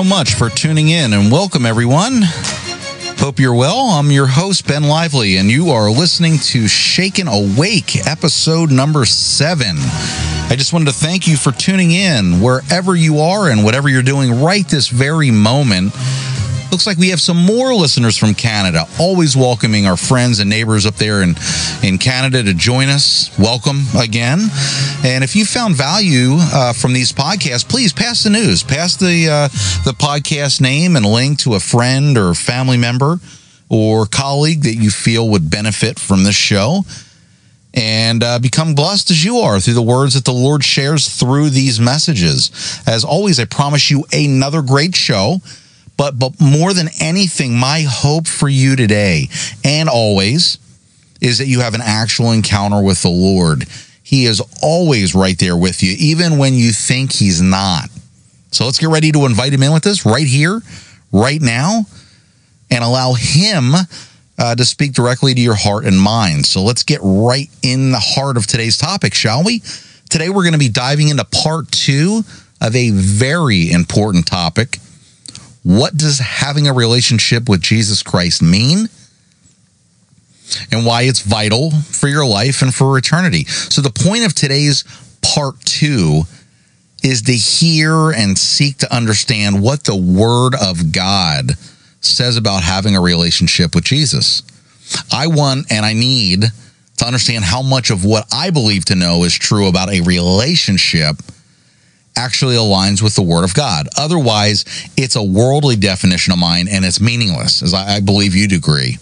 so much for tuning in and welcome, everyone. Hope you're well. I'm your host, Ben Lively, and you are listening to Shaken Awake, episode number seven. I just wanted to thank you for tuning in wherever you are and whatever you're doing right this very moment. Looks like we have some more listeners from Canada. Always welcoming our friends and neighbors up there in, in Canada to join us. Welcome again. And if you found value uh, from these podcasts, please pass the news. Pass the uh, the podcast name and link to a friend or family member or colleague that you feel would benefit from this show and uh, become blessed as you are through the words that the Lord shares through these messages. As always, I promise you another great show. But, but more than anything, my hope for you today and always is that you have an actual encounter with the Lord. He is always right there with you, even when you think he's not. So let's get ready to invite him in with us right here, right now, and allow him uh, to speak directly to your heart and mind. So let's get right in the heart of today's topic, shall we? Today we're going to be diving into part two of a very important topic what does having a relationship with Jesus Christ mean? And why it's vital for your life and for eternity. So, the point of today's part two is to hear and seek to understand what the Word of God says about having a relationship with Jesus. I want and I need to understand how much of what I believe to know is true about a relationship actually aligns with the Word of God. Otherwise, it's a worldly definition of mine and it's meaningless, as I, believe you'd agree.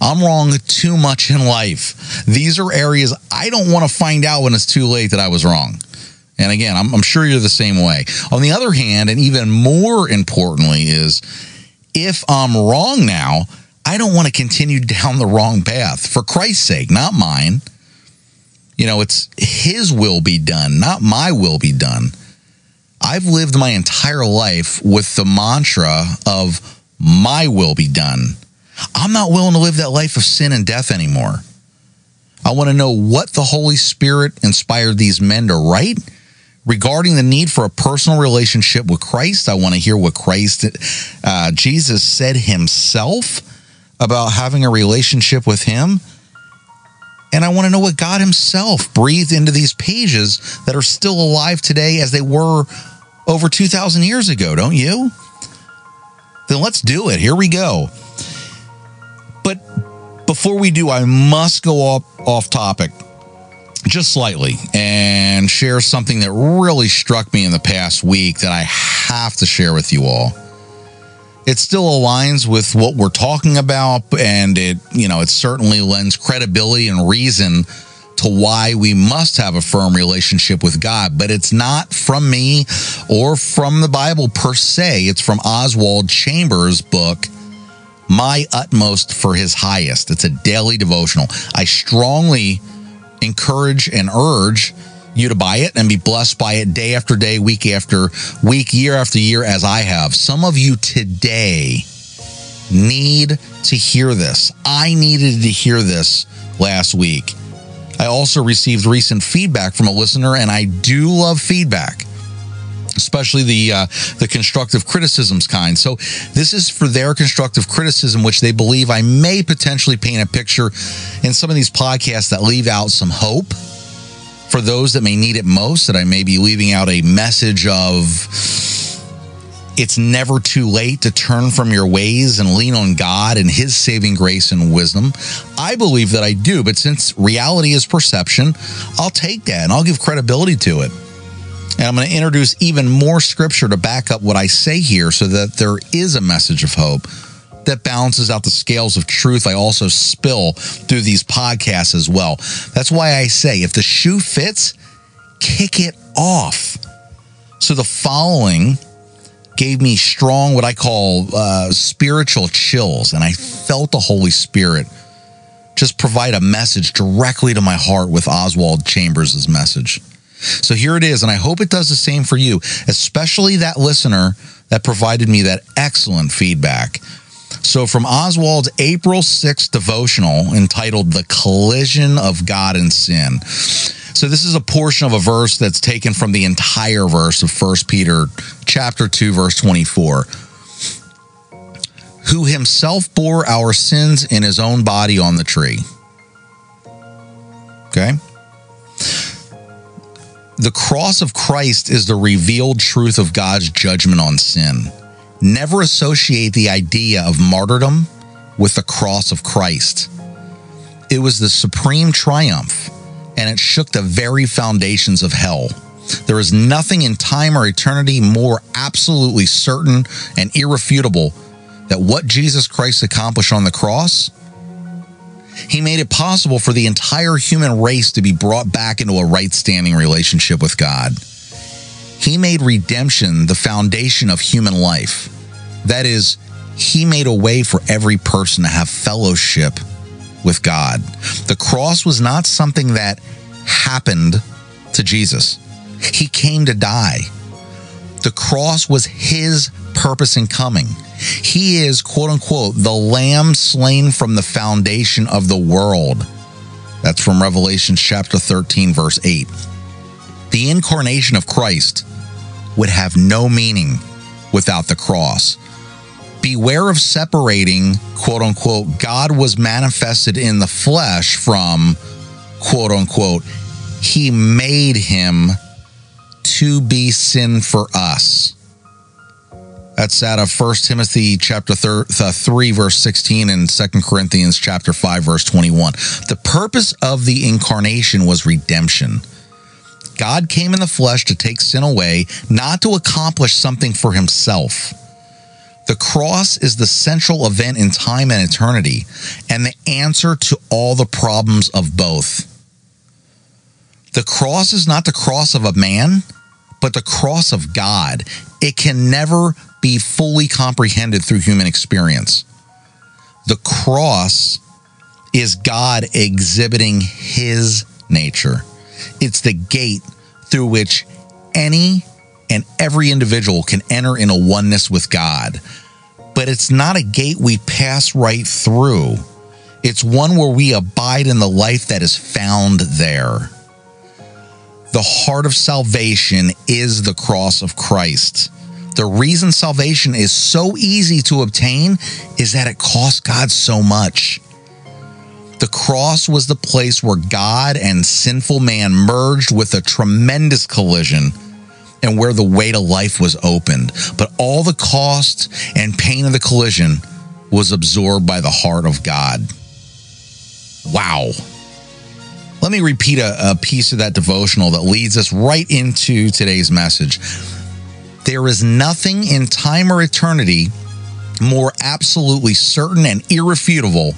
I'm wrong too much in life. These are areas I don't want to find out when it's too late that I was wrong. And again, I'm, I'm sure you're the same way. On the other hand, and even more importantly, is if I'm wrong now, I don't want to continue down the wrong path for Christ's sake, not mine. You know, it's His will be done, not my will be done. I've lived my entire life with the mantra of my will be done. I'm not willing to live that life of sin and death anymore. I want to know what the Holy Spirit inspired these men to write regarding the need for a personal relationship with Christ. I want to hear what Christ, uh, Jesus said himself about having a relationship with Him. And I want to know what God Himself breathed into these pages that are still alive today as they were over 2,000 years ago, don't you? Then let's do it. Here we go. But before we do, I must go off, off topic just slightly and share something that really struck me in the past week that I have to share with you all. It still aligns with what we're talking about, and it, you know, it certainly lends credibility and reason to why we must have a firm relationship with God. But it's not from me or from the Bible per se. It's from Oswald Chambers' book, My Utmost for His Highest. It's a daily devotional. I strongly encourage and urge you to buy it and be blessed by it day after day, week after week, year after year, as I have. Some of you today need to hear this. I needed to hear this last week. I also received recent feedback from a listener, and I do love feedback especially the uh, the constructive criticisms kind. So this is for their constructive criticism, which they believe I may potentially paint a picture in some of these podcasts that leave out some hope for those that may need it most. That I may be leaving out a message of it's never too late to turn from your ways and lean on God and His saving grace and wisdom. I believe that I do, but since reality is perception, I'll take that and I'll give credibility to it. And I'm going to introduce even more scripture to back up what I say here so that there is a message of hope that balances out the scales of truth I also spill through these podcasts as well. That's why I say if the shoe fits, kick it off. So the following gave me strong, what I call uh, spiritual chills. And I felt the Holy Spirit just provide a message directly to my heart with Oswald Chambers' message. So here it is. And I hope it does the same for you, especially that listener that provided me that excellent feedback. So, from Oswald's April 6th devotional entitled The Collision of God and Sin. So this is a portion of a verse that's taken from the entire verse of First Peter chapter 2 verse 24. Who himself bore our sins in his own body on the tree. Okay? The cross of Christ is the revealed truth of God's judgment on sin. Never associate the idea of martyrdom with the cross of Christ. It was the supreme triumph, and it shook the very foundations of hell. There is nothing in time or eternity more absolutely certain and irrefutable that what Jesus Christ accomplished on the cross he made it possible for the entire human race to be brought back into a right standing relationship with God. He made redemption the foundation of human life. That is, He made a way for every person to have fellowship with God. The cross was not something that happened to Jesus, He came to die. The cross was His purpose in coming. He is, quote unquote, the lamb slain from the foundation of the world. That's from Revelation chapter 13, verse 8. The incarnation of Christ would have no meaning without the cross. Beware of separating, quote unquote, God was manifested in the flesh from, quote unquote, he made him to be sin for us. That's out of 1 Timothy chapter uh, 3 verse 16 and 2 Corinthians chapter 5 verse 21. The purpose of the incarnation was redemption. God came in the flesh to take sin away, not to accomplish something for himself. The cross is the central event in time and eternity and the answer to all the problems of both. The cross is not the cross of a man, but the cross of God. It can never be fully comprehended through human experience. The cross is God exhibiting his nature. It's the gate through which any and every individual can enter in a oneness with God. But it's not a gate we pass right through. It's one where we abide in the life that is found there. The heart of salvation is the cross of Christ. The reason salvation is so easy to obtain is that it costs God so much. The cross was the place where God and sinful man merged with a tremendous collision and where the way to life was opened. But all the cost and pain of the collision was absorbed by the heart of God. Wow. Let me repeat a, a, piece of that devotional that leads us right into today's message. There is nothing in time or eternity more absolutely certain and irrefutable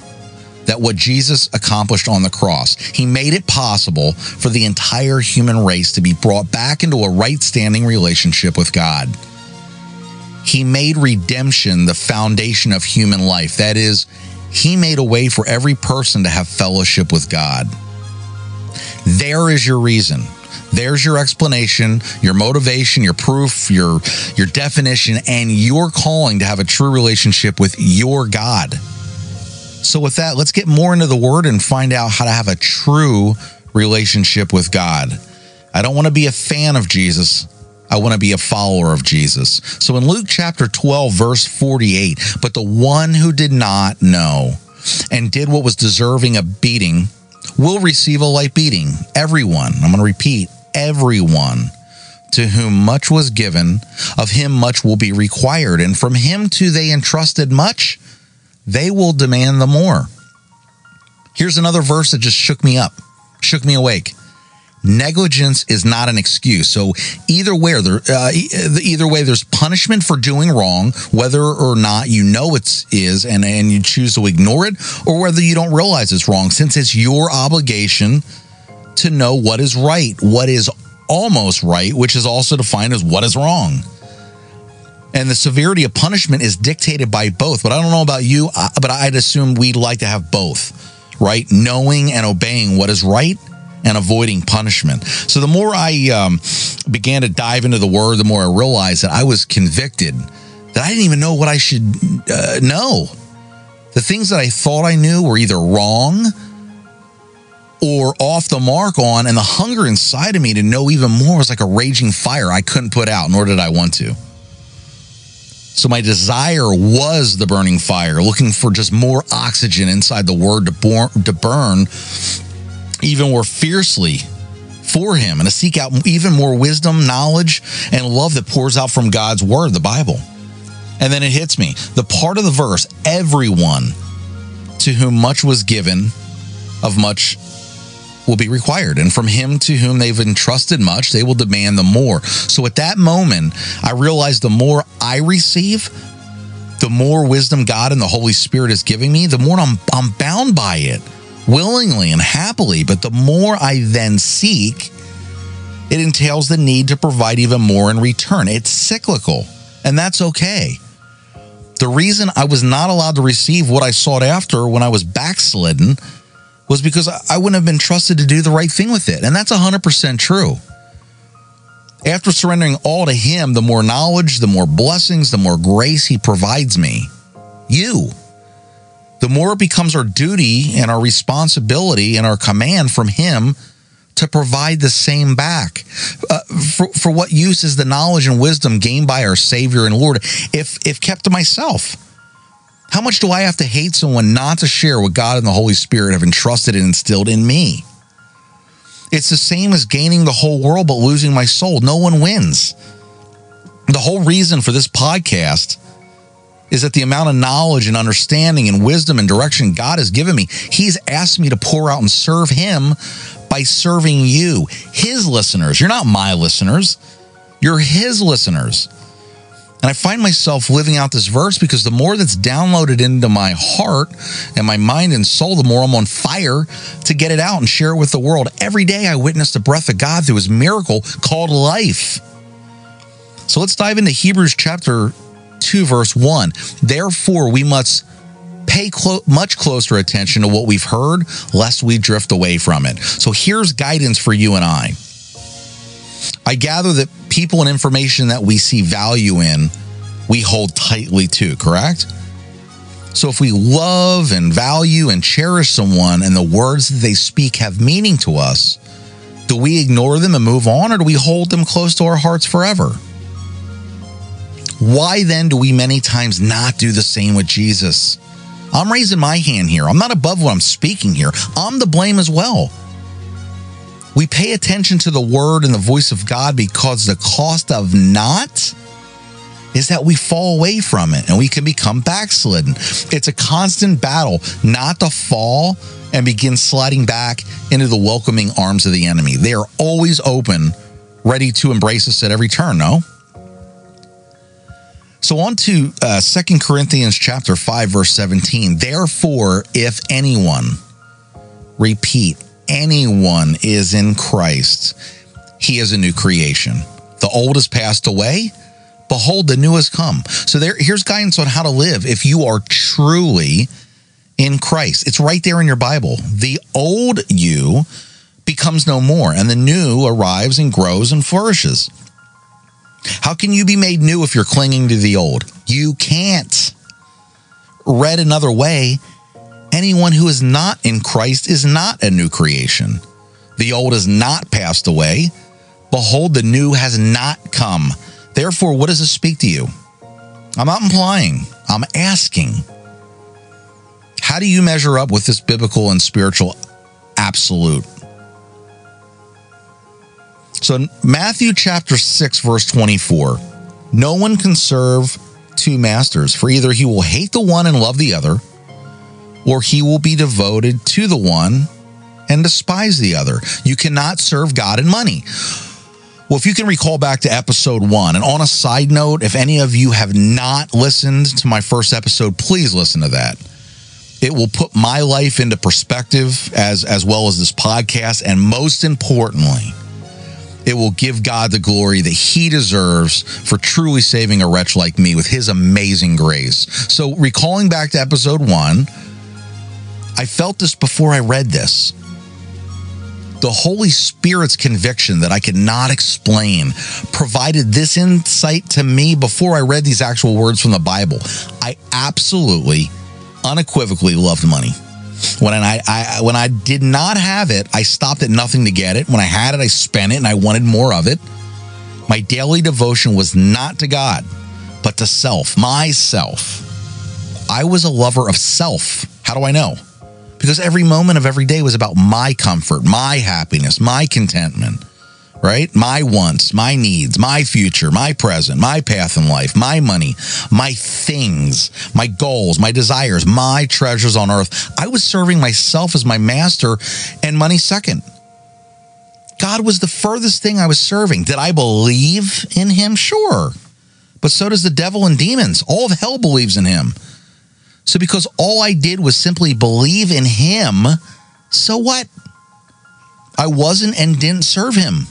that what Jesus accomplished on the cross. He made it possible for the entire human race to be brought back into a right standing relationship with God. He made redemption the foundation of human life. That is, He made a way for every person to have fellowship with God. There is your reason there's your explanation, your motivation, your proof, your your definition and your calling to have a true relationship with your God. So with that, let's get more into the word and find out how to have a true relationship with God. I don't want to be a fan of Jesus. I want to be a follower of Jesus. So in Luke chapter 12 verse 48, but the one who did not know and did what was deserving of beating will receive a light beating. Everyone, I'm going to repeat, everyone to whom much was given, of him much will be required. And from him too they entrusted much, they will demand the more. Here's another verse that just shook me up, shook me awake. Negligence is not an excuse. So either way, there, uh, either way, there's punishment for doing wrong, whether or not you know it is, and and you choose to ignore it, or whether you don't realize it's wrong, since it's your obligation to know what is right, what is almost right, which is also defined as what is wrong. And the severity of punishment is dictated by both. But I don't know about you, but I'd assume we'd like to have both, right? Knowing and obeying what is right and avoiding punishment. So the more I um, began to dive into the word, the more I realized that I was convicted that I didn't even know what I should uh, know. The things that I thought I knew were either wrong or off the mark on, and the hunger inside of me to know even more was like a raging fire I couldn't put out, nor did I want to. So my desire was the burning fire, looking for just more oxygen inside the word to, to burn even more fiercely for him and to seek out even more wisdom, knowledge, and love that pours out from God's word, the Bible. And then it hits me. The part of the verse, everyone to whom much was given, of much will be required. And from him to whom they've entrusted much, they will demand the more. So at that moment, I realized the more I receive, the more wisdom God and the Holy Spirit is giving me, the more I'm, I'm bound by it willingly and happily. But the more I then seek, it entails the need to provide even more in return. It's cyclical, and that's okay. The reason I was not allowed to receive what I sought after when I was backslidden was because I wouldn't have been trusted to do the right thing with it. And that's 100% true. After surrendering all to Him, the more knowledge, the more blessings, the more grace He provides me. You. The more it becomes our duty and our responsibility and our command from Him to provide the same back. Uh, for, for what use is the knowledge and wisdom gained by our Savior and Lord if, if kept to myself? How much do I have to hate someone not to share what God and the Holy Spirit have entrusted and instilled in me? It's the same as gaining the whole world but losing my soul. No one wins. The whole reason for this podcast is that the amount of knowledge and understanding and wisdom and direction God has given me, He's asked me to pour out and serve Him by serving you, His listeners. You're not my listeners, you're His listeners. And I find myself living out this verse because the more that's downloaded into my heart and my mind and soul, the more I'm on fire to get it out and share it with the world. Every day I witness the breath of God through his miracle called life. So let's dive into Hebrews chapter 2, verse 1. Therefore, we must pay clo- much closer attention to what we've heard, lest we drift away from it. So here's guidance for you and I. I gather that people and information that we see value in, we hold tightly to, correct? So if we love and value and cherish someone and the words that they speak have meaning to us, do we ignore them and move on or do we hold them close to our hearts forever? Why then do we many times not do the same with Jesus? I'm raising my hand here. I'm not above what I'm speaking here. I'm the blame as well. We pay attention to the word and the voice of God because the cost of not is that we fall away from it and we can become backslidden. It's a constant battle not to fall and begin sliding back into the welcoming arms of the enemy. They are always open, ready to embrace us at every turn, no? So on to uh, 2 Corinthians chapter 5 verse 17. Therefore, if anyone repeat anyone is in Christ, he is a new creation. The old has passed away. Behold, the new has come. So there, here's guidance on how to live if you are truly in Christ. It's right there in your Bible. The old you becomes no more, and the new arrives and grows and flourishes. How can you be made new if you're clinging to the old? You can't. Read another way, anyone who is not in Christ is not a new creation. The old has not passed away. Behold, the new has not come. Therefore, what does this speak to you? I'm not implying, I'm asking. How do you measure up with this biblical and spiritual absolute? So, Matthew chapter 6, verse 24 no one can serve two masters, for either he will hate the one and love the other or he will be devoted to the one and despise the other. You cannot serve God and money. Well, if you can recall back to episode one, and on a side note, if any of you have not listened to my first episode, please listen to that. It will put my life into perspective as, as well as this podcast. And most importantly, it will give God the glory that he deserves for truly saving a wretch like me with his amazing grace. So, recalling back to episode one, I felt this before I read this. The Holy Spirit's conviction that I could not explain provided this insight to me before I read these actual words from the Bible. I absolutely, unequivocally loved money. When I, I when I did not have it, I stopped at nothing to get it. When I had it, I spent it and I wanted more of it. My daily devotion was not to God, but to self, myself. I was a lover of self. How do I know? Because every moment of every day was about my comfort, my happiness, my contentment right? My wants, my needs, my future, my present, my path in life, my money, my things, my goals, my desires, my treasures on earth. I was serving myself as my master and money second. God was the furthest thing I was serving. Did I believe in him? Sure. But so does the devil and demons. All of hell believes in him. So because all I did was simply believe in him, so what? I wasn't and didn't serve him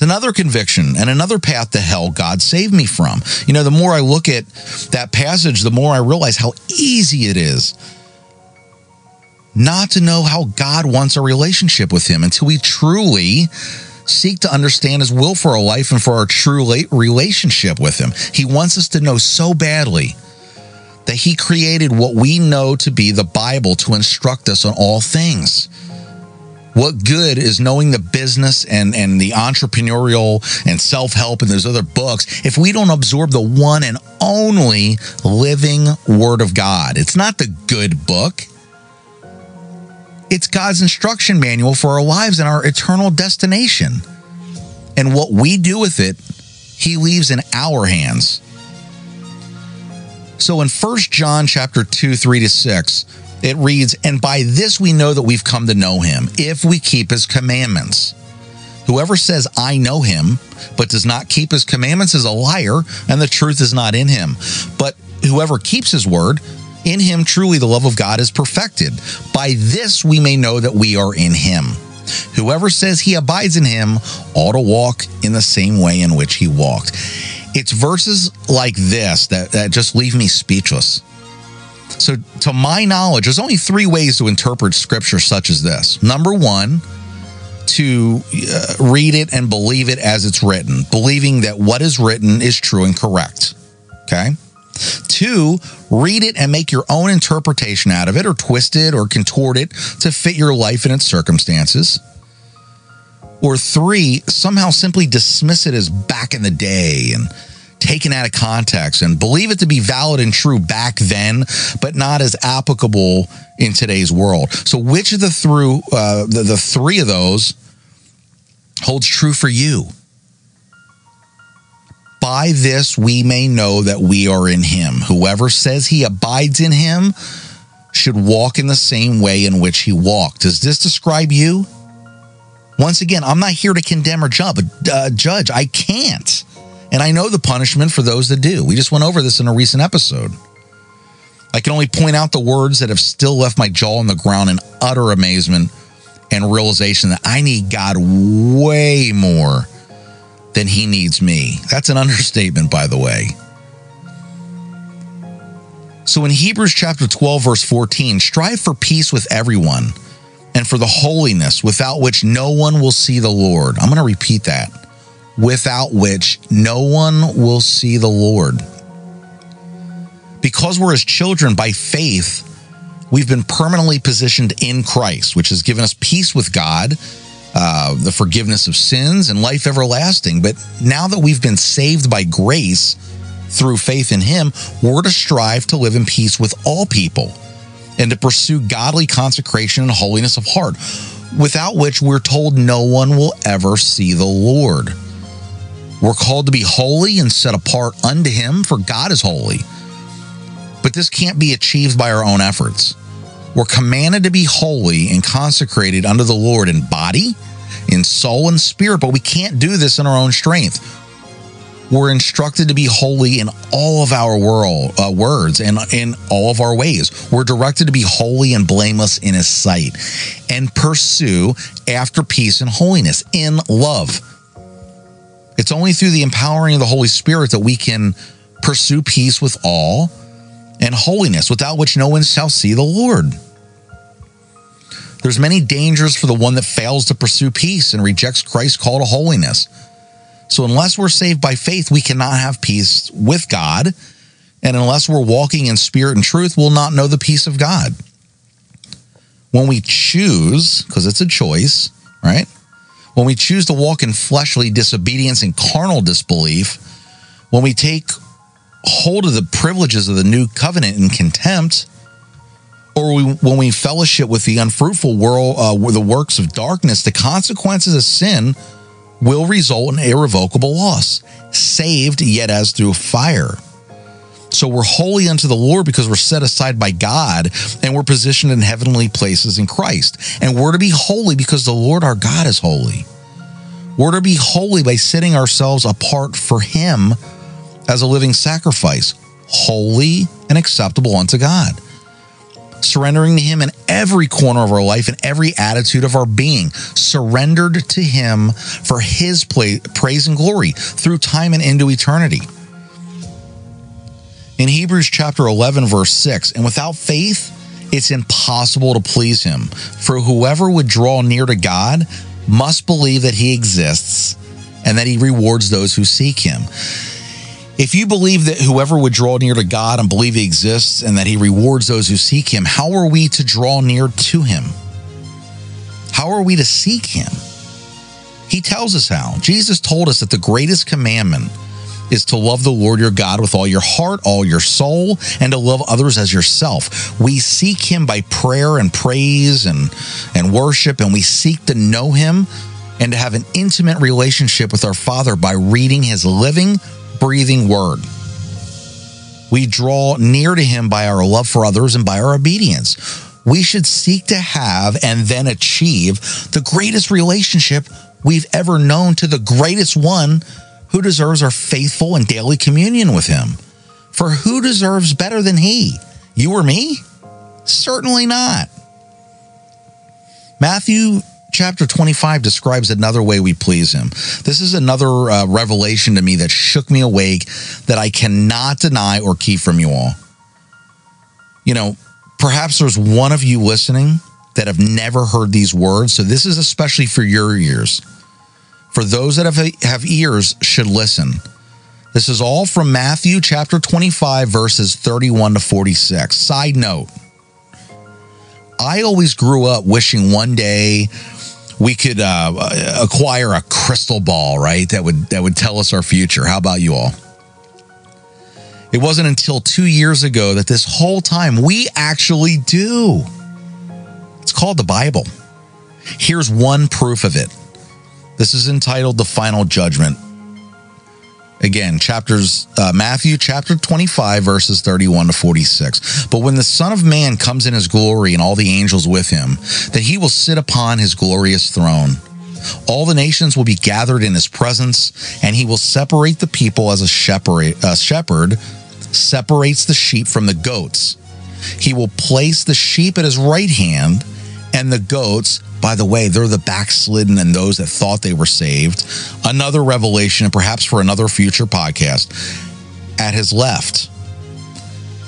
another conviction and another path to hell God saved me from. You know, the more I look at that passage, the more I realize how easy it is not to know how God wants a relationship with Him until we truly seek to understand His will for our life and for our true relationship with Him. He wants us to know so badly that He created what we know to be the Bible to instruct us on all things. What good is knowing the business and, and the entrepreneurial and self help and those other books if we don't absorb the one and only living Word of God? It's not the good book, it's God's instruction manual for our lives and our eternal destination. And what we do with it, He leaves in our hands. So in 1 John chapter 2, 3 to 6, it reads, And by this we know that we've come to know him, if we keep his commandments. Whoever says, I know him, but does not keep his commandments is a liar, and the truth is not in him. But whoever keeps his word, in him truly the love of God is perfected. By this we may know that we are in him. Whoever says he abides in him ought to walk in the same way in which he walked. It's verses like this that, that just leave me speechless. So, to my knowledge, there's only three ways to interpret scripture such as this. Number one, to uh, read it and believe it as it's written, believing that what is written is true and correct. Okay. Two, read it and make your own interpretation out of it, or twist it or contort it to fit your life and its circumstances. Or three, somehow simply dismiss it as back in the day and taken out of context and believe it to be valid and true back then, but not as applicable in today's world. So, which of the through uh, the, the three of those holds true for you? By this we may know that we are in him. Whoever says he abides in him should walk in the same way in which he walked. Does this describe you? Once again, I'm not here to condemn or judge. Uh, judge. I can't. And I know the punishment for those that do. We just went over this in a recent episode. I can only point out the words that have still left my jaw on the ground in utter amazement and realization that I need God way more than he needs me. That's an understatement, by the way. So in Hebrews chapter 12, verse 14, strive for peace with everyone and for the holiness without which no one will see the Lord. I'm going to repeat that without which no one will see the Lord. Because we're his children by faith, we've been permanently positioned in Christ, which has given us peace with God, uh, the forgiveness of sins, and life everlasting. But now that we've been saved by grace through faith in him, we're to strive to live in peace with all people and to pursue godly consecration and holiness of heart, without which we're told no one will ever see the Lord. We're called to be holy and set apart unto Him, for God is holy. But this can't be achieved by our own efforts. We're commanded to be holy and consecrated unto the Lord in body, in soul, and spirit, but we can't do this in our own strength. We're instructed to be holy in all of our world, uh, words and in all of our ways. We're directed to be holy and blameless in His sight and pursue after peace and holiness in love it's only through the empowering of the Holy Spirit that we can pursue peace with all and holiness, without which no one shall see the Lord. There's many dangers for the one that fails to pursue peace and rejects Christ's call to holiness. So unless we're saved by faith, we cannot have peace with God. And unless we're walking in spirit and truth, we'll not know the peace of God. when we choose, because it's a choice, right? When we choose to walk in fleshly disobedience and carnal disbelief, when we take hold of the privileges of the new covenant in contempt, or we, when we fellowship with the unfruitful world, uh, the works of darkness, the consequences of sin will result in irrevocable loss, saved yet as through fire. So we're holy unto the Lord because we're set aside by God and we're positioned in heavenly places in Christ. And we're to be holy because the Lord our God is holy. We're to be holy by setting ourselves apart for Him as a living sacrifice, holy and acceptable unto God. Surrendering to Him in every corner of our life and every attitude of our being, surrendered to Him for His praise and glory through time and into eternity in Hebrews chapter 11, verse 6. And without faith, it's impossible to please him. For whoever would draw near to God must believe that he exists and that he rewards those who seek him. If you believe that whoever would draw near to God and believe he exists and that he rewards those who seek him, how are we to draw near to him? How are we to seek him? He tells us how. Jesus told us that the greatest commandment is to love the Lord your God with all your heart, all your soul, and to love others as yourself. We seek him by prayer and praise and, and worship, and we seek to know him and to have an intimate relationship with our Father by reading his living, breathing word. We draw near to him by our love for others and by our obedience. We should seek to have and then achieve the greatest relationship we've ever known to the greatest one who deserves our faithful and daily communion with him? For who deserves better than he? You or me? Certainly not. Matthew chapter 25 describes another way we please him. This is another uh, revelation to me that shook me awake that I cannot deny or keep from you all. You know, perhaps there's one of you listening that have never heard these words, so this is especially for your ears for those that have, have ears should listen. This is all from Matthew chapter 25, verses 31 to 46. Side note I always grew up wishing one day we could uh, acquire a crystal ball, right? That would that would tell us our future. How about you all? It wasn't until two years ago that this whole time we actually do. It's called the Bible. Here's one proof of it. This is entitled The Final Judgment. Again, chapters uh, Matthew chapter 25 verses 31 to 46. But when the son of man comes in his glory and all the angels with him, that he will sit upon his glorious throne. All the nations will be gathered in his presence, and he will separate the people as a shepherd, a shepherd separates the sheep from the goats. He will place the sheep at his right hand and the goats by the way, they're the backslidden and those that thought they were saved. Another revelation, and perhaps for another future podcast, at his left.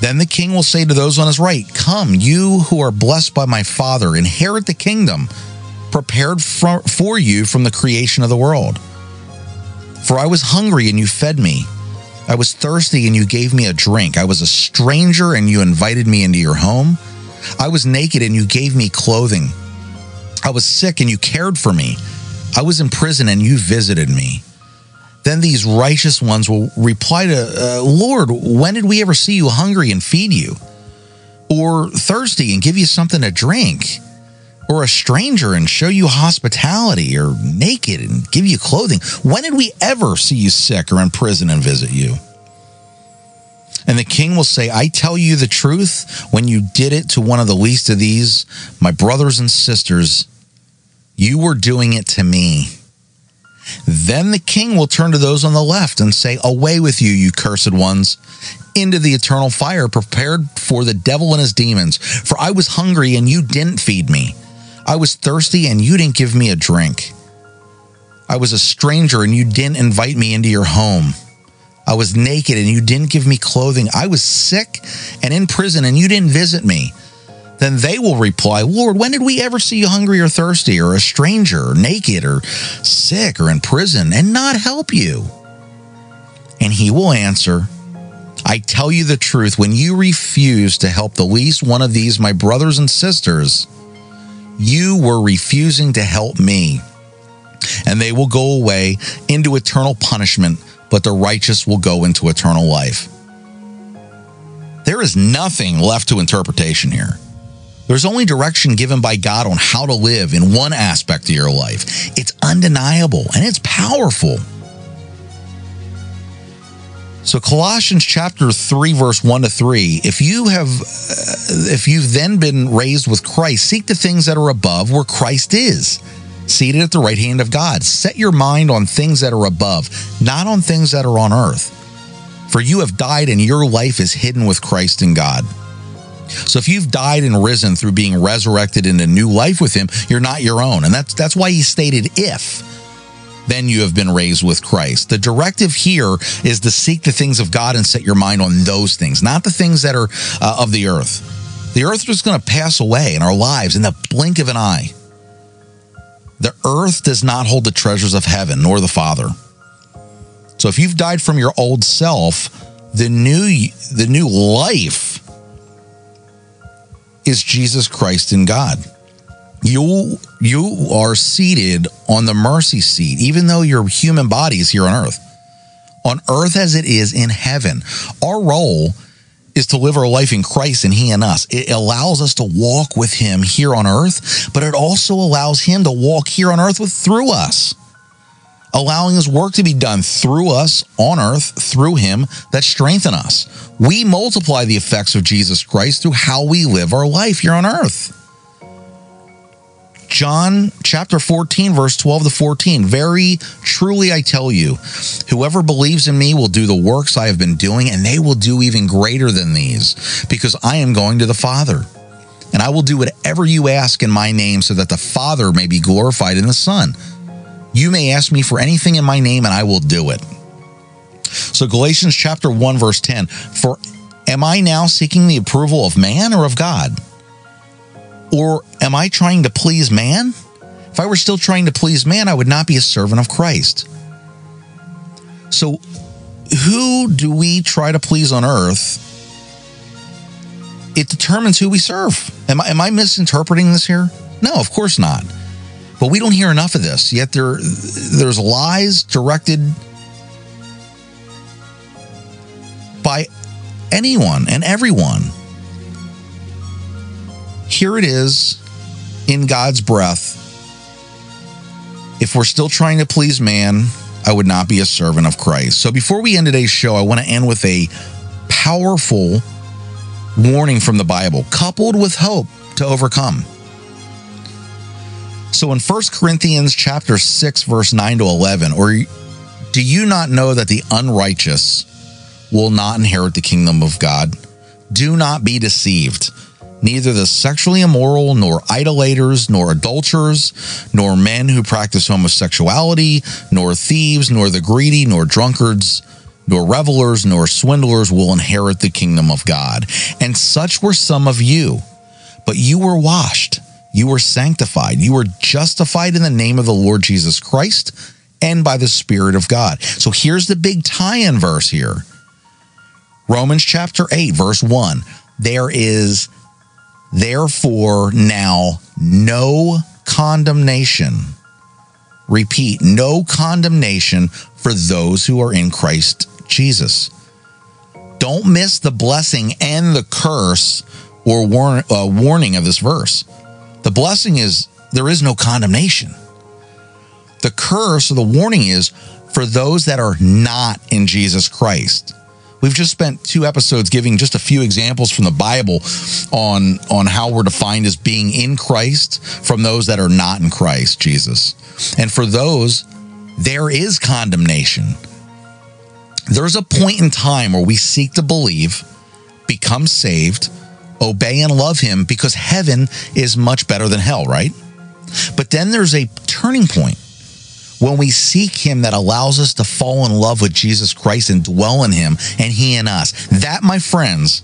Then the king will say to those on his right, Come, you who are blessed by my Father, inherit the kingdom prepared for, for you from the creation of the world. For I was hungry and you fed me. I was thirsty and you gave me a drink. I was a stranger and you invited me into your home. I was naked and you gave me clothing. I was sick and you cared for me. I was in prison and you visited me. Then these righteous ones will reply to, uh, Lord, when did we ever see you hungry and feed you? Or thirsty and give you something to drink? Or a stranger and show you hospitality? Or naked and give you clothing? When did we ever see you sick or in prison and visit you? And the king will say, I tell you the truth, when you did it to one of the least of these, my brothers and sisters, you were doing it to me. Then the king will turn to those on the left and say, Away with you, you cursed ones, into the eternal fire prepared for the devil and his demons. For I was hungry and you didn't feed me. I was thirsty and you didn't give me a drink. I was a stranger and you didn't invite me into your home. I was naked and you didn't give me clothing. I was sick and in prison and you didn't visit me. Then they will reply, Lord, when did we ever see you hungry or thirsty or a stranger or naked or sick or in prison and not help you? And he will answer, I tell you the truth, when you refuse to help the least one of these, my brothers and sisters, You were refusing to help me. And they will go away into eternal punishment, but the righteous will go into eternal life. There is nothing left to interpretation here. There's only direction given by God on how to live in one aspect of your life. It's undeniable and it's powerful. So Colossians chapter 3 verse 1 to 3, if you have if you've then been raised with Christ, seek the things that are above where Christ is, seated at the right hand of God. Set your mind on things that are above, not on things that are on earth. For you have died and your life is hidden with Christ in God. So if you've died and risen through being resurrected into new life with him, you're not your own. And that's that's why he stated if then you have been raised with Christ. The directive here is to seek the things of God and set your mind on those things, not the things that are uh, of the earth. The earth is going to pass away in our lives in the blink of an eye. The earth does not hold the treasures of heaven nor the Father. So if you've died from your old self, the new the new life is Jesus Christ in God. You you are seated on the mercy seat, even though your human body is here on earth. On earth as it is in heaven. Our role is to live our life in Christ and He in us. It allows us to walk with Him here on earth, but it also allows Him to walk here on earth with through us, allowing His work to be done through us on earth, through Him that strengthen us. We multiply the effects of Jesus Christ through how we live our life here on earth. John chapter 14, verse 12 to 14. Very truly I tell you, whoever believes in me will do the works I have been doing, and they will do even greater than these, because I am going to the Father. And I will do whatever you ask in my name, so that the Father may be glorified in the Son. You may ask me for anything in my name, and I will do it. So, Galatians chapter 1, verse 10 For am I now seeking the approval of man or of God? Or am I trying to please man? If I were still trying to please man, I would not be a servant of Christ. So, who do we try to please on earth? It determines who we serve. Am I, am I misinterpreting this here? No, of course not. But we don't hear enough of this. Yet there, there's lies directed by anyone and everyone here it is in God's breath. If we're still trying to please man, I would not be a servant of Christ. So before we end today's show, I want to end with a powerful warning from the Bible, coupled with hope to overcome. So in 1 Corinthians chapter 6 verse 9 to 11, or do you not know that the unrighteous will not inherit the kingdom of God? Do not be deceived. Neither the sexually immoral, nor idolaters, nor adulterers, nor men who practice homosexuality, nor thieves, nor the greedy, nor drunkards, nor revelers, nor swindlers will inherit the kingdom of God. And such were some of you. But you were washed, you were sanctified, you were justified in the name of the Lord Jesus Christ and by the Spirit of God. So here's the big tie in verse here Romans chapter 8, verse 1. There is Therefore, now no condemnation. Repeat, no condemnation for those who are in Christ Jesus. Don't miss the blessing and the curse or warn, uh, warning of this verse. The blessing is there is no condemnation. The curse or the warning is for those that are not in Jesus Christ. We've just spent two episodes giving just a few examples from the Bible on on how we're defined as being in Christ from those that are not in Christ Jesus. And for those there is condemnation. There's a point in time where we seek to believe, become saved, obey and love him because heaven is much better than hell, right? But then there's a turning point when we seek Him that allows us to fall in love with Jesus Christ and dwell in Him and He in us. That, my friends,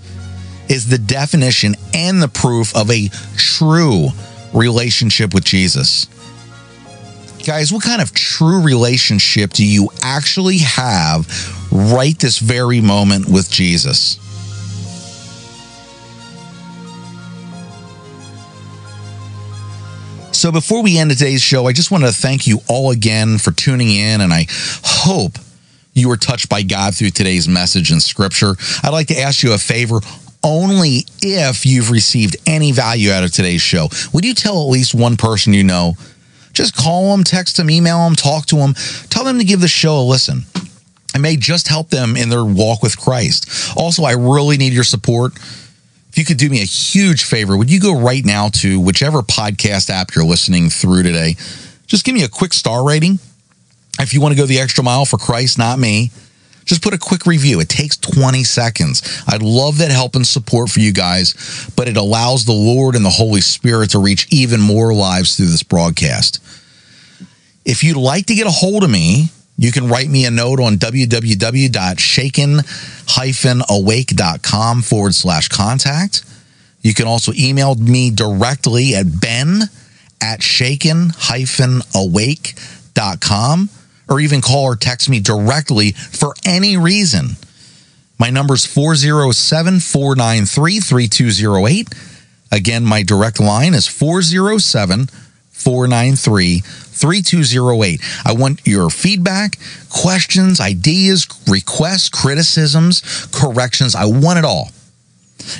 is the definition and the proof of a true relationship with Jesus. Guys, what kind of true relationship do you actually have right this very moment with Jesus? So before we end today's show, I just want to thank you all again for tuning in, and I hope you were touched by God through today's message and scripture. I'd like to ask you a favor only if you've received any value out of today's show. Would you tell at least one person you know? Just call them, text them, email them, talk to them, tell them to give the show a listen. It may just help them in their walk with Christ. Also, I really need your support. If you could do me a huge favor, would you go right now to whichever podcast app you're listening through today? Just give me a quick star rating. If you want to go the extra mile for Christ, not me, just put a quick review. It takes 20 seconds. I'd love that help and support for you guys, but it allows the Lord and the Holy Spirit to reach even more lives through this broadcast. If you'd like to get a hold of me, you can write me a note on www.shaken-awake.com forward slash contact. You can also email me directly at ben at shaken-awake.com or even call or text me directly for any reason. My number is 407 493 3208. Again, my direct line is 407 493 3208. I want your feedback, questions, ideas, requests, criticisms, corrections. I want it all.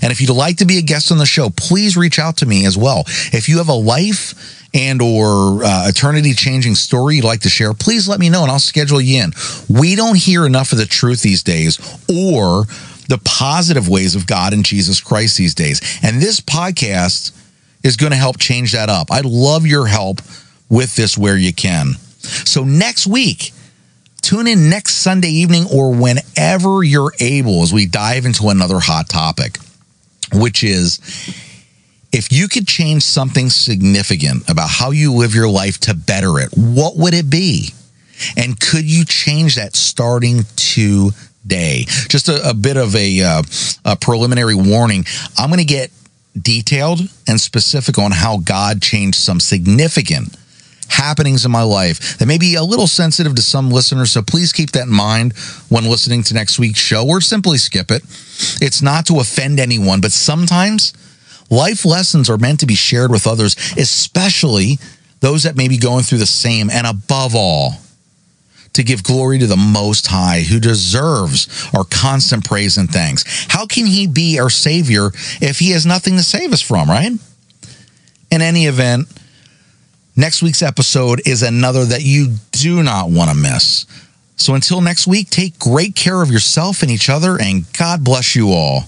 And if you'd like to be a guest on the show, please reach out to me as well. If you have a life and or uh, eternity changing story you'd like to share, please let me know and I'll schedule you in. We don't hear enough of the truth these days or the positive ways of God and Jesus Christ these days. And this podcast is going to help change that up. I'd love your help with this where you can. So next week, tune in next Sunday evening or whenever you're able as we dive into another hot topic, which is if you could change something significant about how you live your life to better it, what would it be? And could you change that starting today? Just a, a bit of a, uh, a preliminary warning. I'm going to get detailed and specific on how God changed some significant happenings in my life that may be a little sensitive to some listeners. So please keep that in mind when listening to next week's show or simply skip it. It's not to offend anyone, but sometimes life lessons are meant to be shared with others, especially those that may be going through the same. And above all, to give glory to the Most High, who deserves our constant praise and thanks. How can He be our Savior if He has nothing to save us from, right? In any event, Next week's episode is another that you do not want to miss. So until next week, take great care of yourself and each other, and God bless you all.